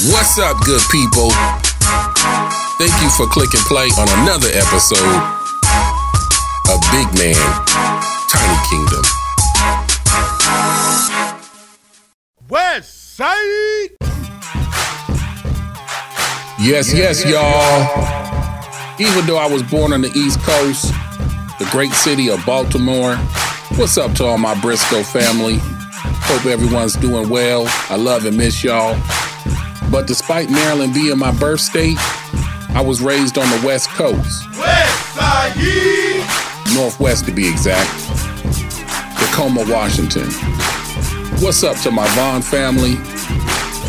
What's up, good people? Thank you for clicking play on another episode of Big Man, Tiny Kingdom. West Side. Yes, yes, y'all. Even though I was born on the East Coast, the great city of Baltimore, what's up to all my Briscoe family? Hope everyone's doing well. I love and miss y'all. But despite Maryland being my birth state, I was raised on the West Coast. West Side. Northwest to be exact. Tacoma, Washington. What's up to my Vaughn family?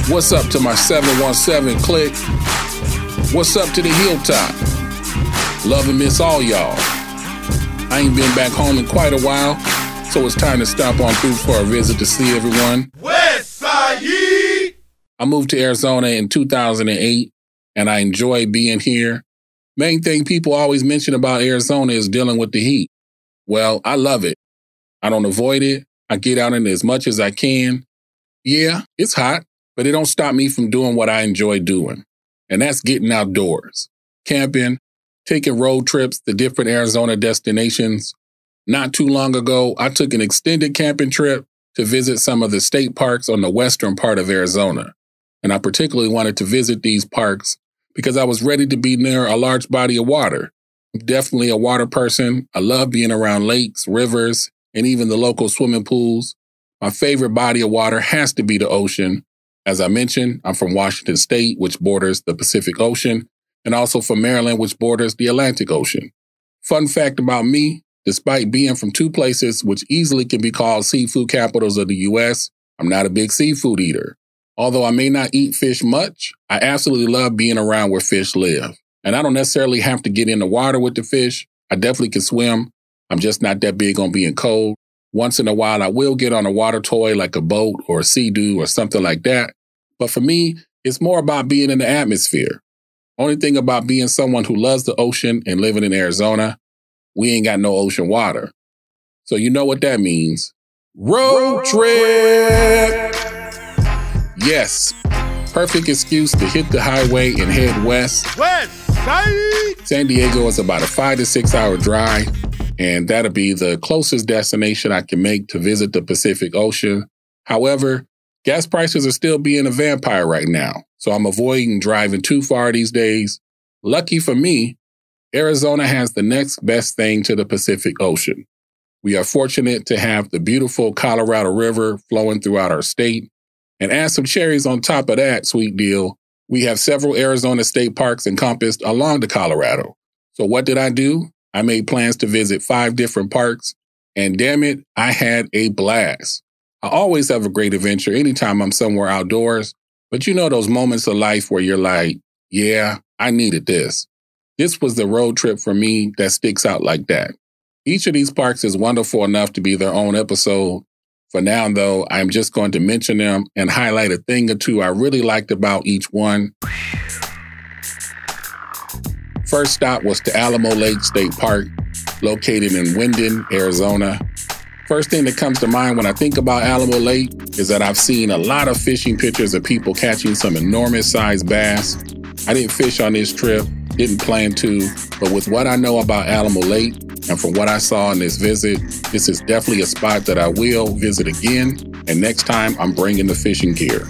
What's up to my 717 clique? What's up to the Hilltop? Love and miss all y'all. I ain't been back home in quite a while, so it's time to stop on through for a visit to see everyone. Side. I moved to Arizona in 2008 and I enjoy being here. Main thing people always mention about Arizona is dealing with the heat. Well, I love it. I don't avoid it. I get out in it as much as I can. Yeah, it's hot, but it don't stop me from doing what I enjoy doing. And that's getting outdoors, camping, taking road trips to different Arizona destinations. Not too long ago, I took an extended camping trip to visit some of the state parks on the western part of Arizona. And I particularly wanted to visit these parks because I was ready to be near a large body of water. I'm definitely a water person. I love being around lakes, rivers, and even the local swimming pools. My favorite body of water has to be the ocean. As I mentioned, I'm from Washington State, which borders the Pacific Ocean, and also from Maryland, which borders the Atlantic Ocean. Fun fact about me, despite being from two places which easily can be called seafood capitals of the U.S., I'm not a big seafood eater. Although I may not eat fish much, I absolutely love being around where fish live. And I don't necessarily have to get in the water with the fish. I definitely can swim. I'm just not that big on being cold. Once in a while, I will get on a water toy like a boat or a sea-doo or something like that. But for me, it's more about being in the atmosphere. Only thing about being someone who loves the ocean and living in Arizona, we ain't got no ocean water. So you know what that means. Road, Road trip! trip. Yes, perfect excuse to hit the highway and head west. West Side. San Diego is about a five to six hour drive, and that'll be the closest destination I can make to visit the Pacific Ocean. However, gas prices are still being a vampire right now, so I'm avoiding driving too far these days. Lucky for me, Arizona has the next best thing to the Pacific Ocean. We are fortunate to have the beautiful Colorado River flowing throughout our state and add some cherries on top of that sweet deal. We have several Arizona state parks encompassed along the Colorado. So what did I do? I made plans to visit five different parks and damn it, I had a blast. I always have a great adventure anytime I'm somewhere outdoors, but you know those moments of life where you're like, yeah, I needed this. This was the road trip for me that sticks out like that. Each of these parks is wonderful enough to be their own episode, for now, though, I'm just going to mention them and highlight a thing or two I really liked about each one. First stop was to Alamo Lake State Park, located in Wenden, Arizona. First thing that comes to mind when I think about Alamo Lake is that I've seen a lot of fishing pictures of people catching some enormous sized bass. I didn't fish on this trip, didn't plan to, but with what I know about Alamo Lake, and from what I saw in this visit, this is definitely a spot that I will visit again. And next time, I'm bringing the fishing gear.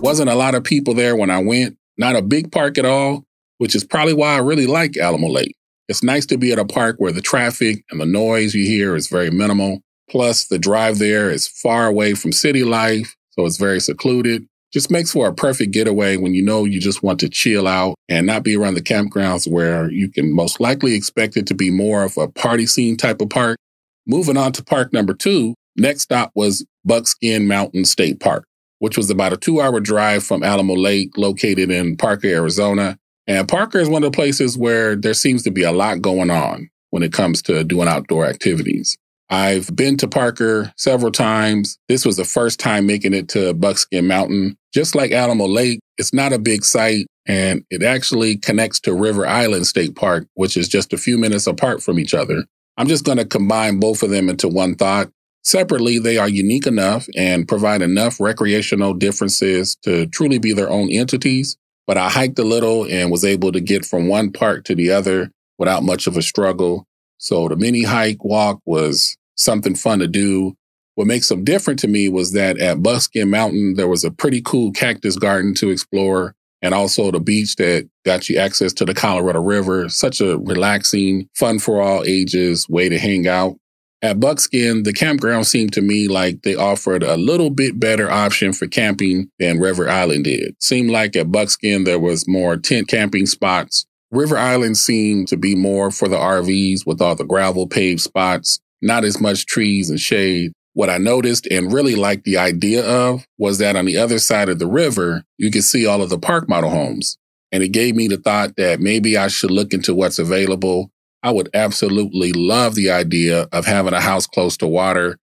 Wasn't a lot of people there when I went, not a big park at all, which is probably why I really like Alamo Lake. It's nice to be at a park where the traffic and the noise you hear is very minimal. Plus, the drive there is far away from city life, so it's very secluded just makes for a perfect getaway when you know you just want to chill out and not be around the campgrounds where you can most likely expect it to be more of a party scene type of park. Moving on to park number two, next stop was Buckskin Mountain State Park, which was about a two hour drive from Alamo Lake, located in Parker, Arizona. And Parker is one of the places where there seems to be a lot going on when it comes to doing outdoor activities. I've been to Parker several times. This was the first time making it to Buckskin Mountain. Just like Alamo Lake, it's not a big site and it actually connects to River Island State Park, which is just a few minutes apart from each other. I'm just going to combine both of them into one thought Separately, they are unique enough and provide enough recreational differences to truly be their own entities. But I hiked a little and was able to get from one park to the other without much of a struggle. So the mini hike walk was something fun to do. What makes them different to me was that at Buckskin Mountain, there was a pretty cool cactus garden to explore and also the beach that got you access to the Colorado River. Such a relaxing, fun for all ages way to hang out. At Buckskin, the campground seemed to me like they offered a little bit better option for camping than River Island did. Seemed like at Buckskin there was more tent camping spots. River Island seemed to be more for the RVs with all the gravel paved spots, not as much trees and shade. What I noticed and really liked the idea of was that on the other side of the river, you could see all of the park model homes. And it gave me the thought that maybe I should look into what's available I would absolutely love the idea of having a house close to water.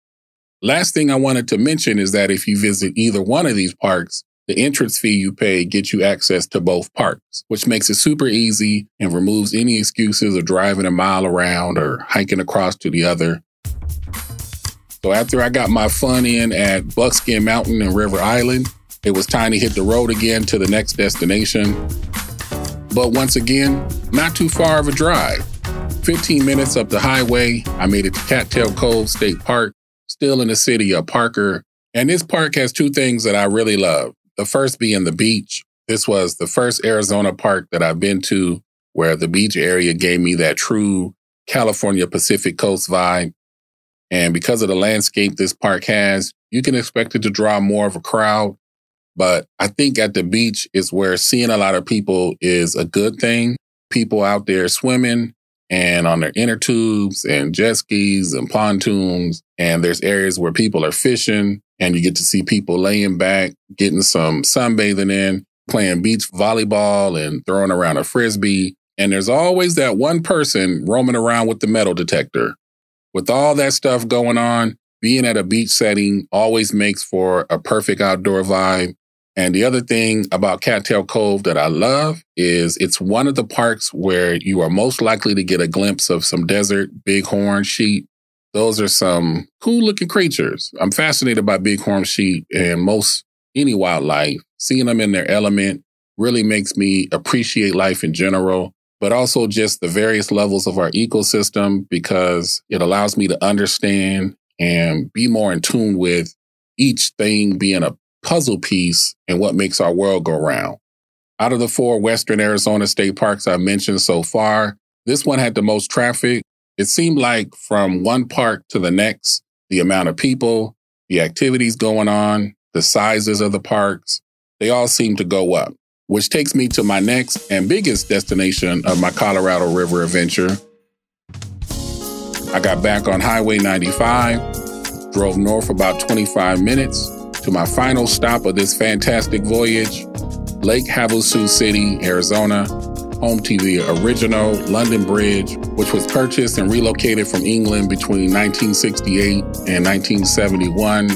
Last thing I wanted to mention is that if you visit either one of these parks, the entrance fee you pay gets you access to both parks, which makes it super easy and removes any excuses of driving a mile around or hiking across to the other. So after I got my fun in at Buckskin Mountain and River Island, it was time to hit the road again to the next destination. But once again, not too far of a drive. 15 minutes up the highway, I made it to Cattail Cove State Park, still in the city of Parker. And this park has two things that I really love. The first being the beach. This was the first Arizona park that I've been to where the beach area gave me that true California Pacific Coast vibe. And because of the landscape this park has, you can expect it to draw more of a crowd. But I think at the beach is where seeing a lot of people is a good thing. People out there swimming, and on their inner tubes and jet skis and pontoons. And there's areas where people are fishing and you get to see people laying back, getting some sunbathing in, playing beach volleyball and throwing around a frisbee. And there's always that one person roaming around with the metal detector. With all that stuff going on, being at a beach setting always makes for a perfect outdoor vibe. And the other thing about Cattail Cove that I love is it's one of the parks where you are most likely to get a glimpse of some desert bighorn sheep. Those are some cool looking creatures. I'm fascinated by bighorn sheep and most any wildlife. Seeing them in their element really makes me appreciate life in general, but also just the various levels of our ecosystem because it allows me to understand and be more in tune with each thing being a puzzle piece and what makes our world go round. Out of the four Western Arizona state parks I've mentioned so far, this one had the most traffic. It seemed like from one park to the next, the amount of people, the activities going on, the sizes of the parks, they all seem to go up, which takes me to my next and biggest destination of my Colorado River adventure. I got back on Highway 95, drove north about 25 minutes, to my final stop of this fantastic voyage, Lake Havasu City, Arizona, home to the original London Bridge, which was purchased and relocated from England between 1968 and 1971.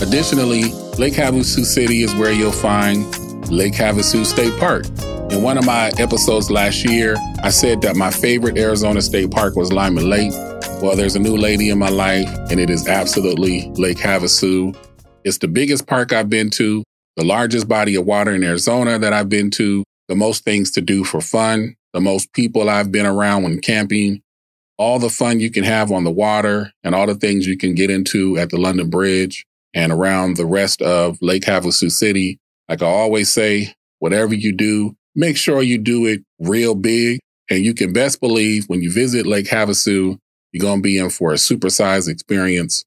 Additionally, Lake Havasu City is where you'll find Lake Havasu State Park. In one of my episodes last year, I said that my favorite Arizona State Park was Lyman Lake. Well, there's a new lady in my life, and it is absolutely Lake Havasu. It's the biggest park I've been to, the largest body of water in Arizona that I've been to, the most things to do for fun, the most people I've been around when camping, all the fun you can have on the water, and all the things you can get into at the London Bridge and around the rest of Lake Havasu City. Like I always say, whatever you do, make sure you do it real big. And you can best believe when you visit Lake Havasu, you're going to be in for a supersized experience.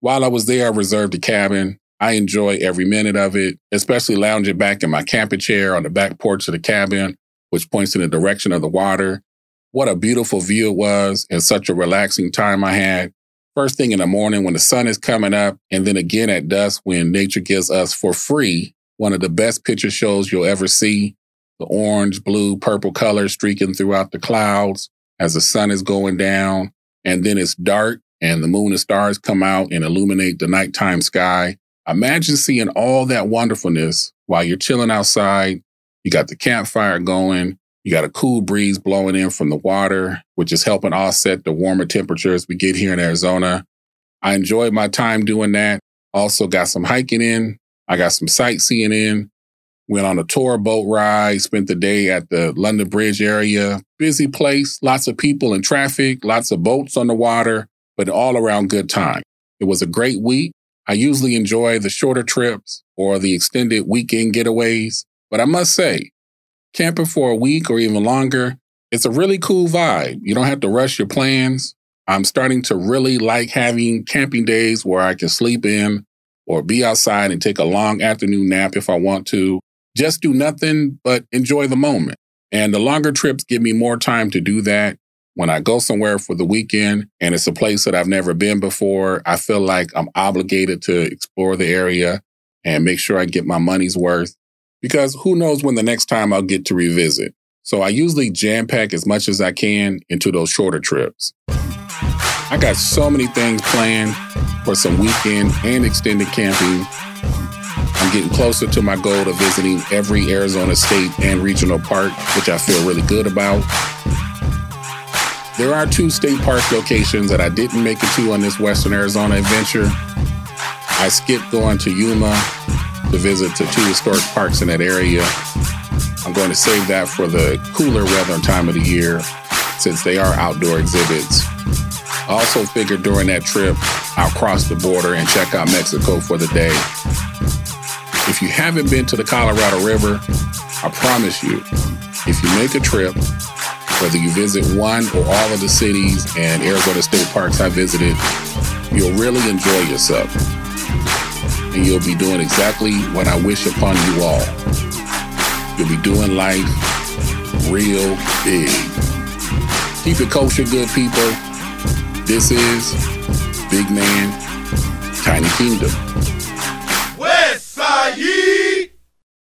While I was there, I reserved a cabin. I enjoy every minute of it, especially lounging back in my camping chair on the back porch of the cabin, which points in the direction of the water. What a beautiful view it was and such a relaxing time I had. First thing in the morning when the sun is coming up, and then again at dusk when nature gives us for free one of the best picture shows you'll ever see. The orange, blue, purple colors streaking throughout the clouds as the sun is going down. And then it's dark and the moon and stars come out and illuminate the nighttime sky. Imagine seeing all that wonderfulness while you're chilling outside. You got the campfire going. You got a cool breeze blowing in from the water, which is helping offset the warmer temperatures we get here in Arizona. I enjoyed my time doing that. Also got some hiking in. I got some sightseeing in. Went on a tour boat ride, spent the day at the London Bridge area. Busy place, lots of people and traffic, lots of boats on the water, but all around good time. It was a great week. I usually enjoy the shorter trips or the extended weekend getaways, but I must say, camping for a week or even longer, it's a really cool vibe. You don't have to rush your plans. I'm starting to really like having camping days where I can sleep in or be outside and take a long afternoon nap if I want to. Just do nothing but enjoy the moment. And the longer trips give me more time to do that. When I go somewhere for the weekend and it's a place that I've never been before, I feel like I'm obligated to explore the area and make sure I get my money's worth because who knows when the next time I'll get to revisit. So I usually jam pack as much as I can into those shorter trips. I got so many things planned for some weekend and extended camping. I'm getting closer to my goal of visiting every Arizona state and regional park, which I feel really good about. There are two state park locations that I didn't make it to on this Western Arizona adventure. I skipped going to Yuma to visit the two historic parks in that area. I'm going to save that for the cooler weather time of the year since they are outdoor exhibits. I also figured during that trip, I'll cross the border and check out Mexico for the day. If you haven't been to the Colorado River, I promise you, if you make a trip, whether you visit one or all of the cities and Arizona state parks I visited, you'll really enjoy yourself. And you'll be doing exactly what I wish upon you all. You'll be doing life real big. Keep it kosher, good people. This is Big Man, Tiny Kingdom.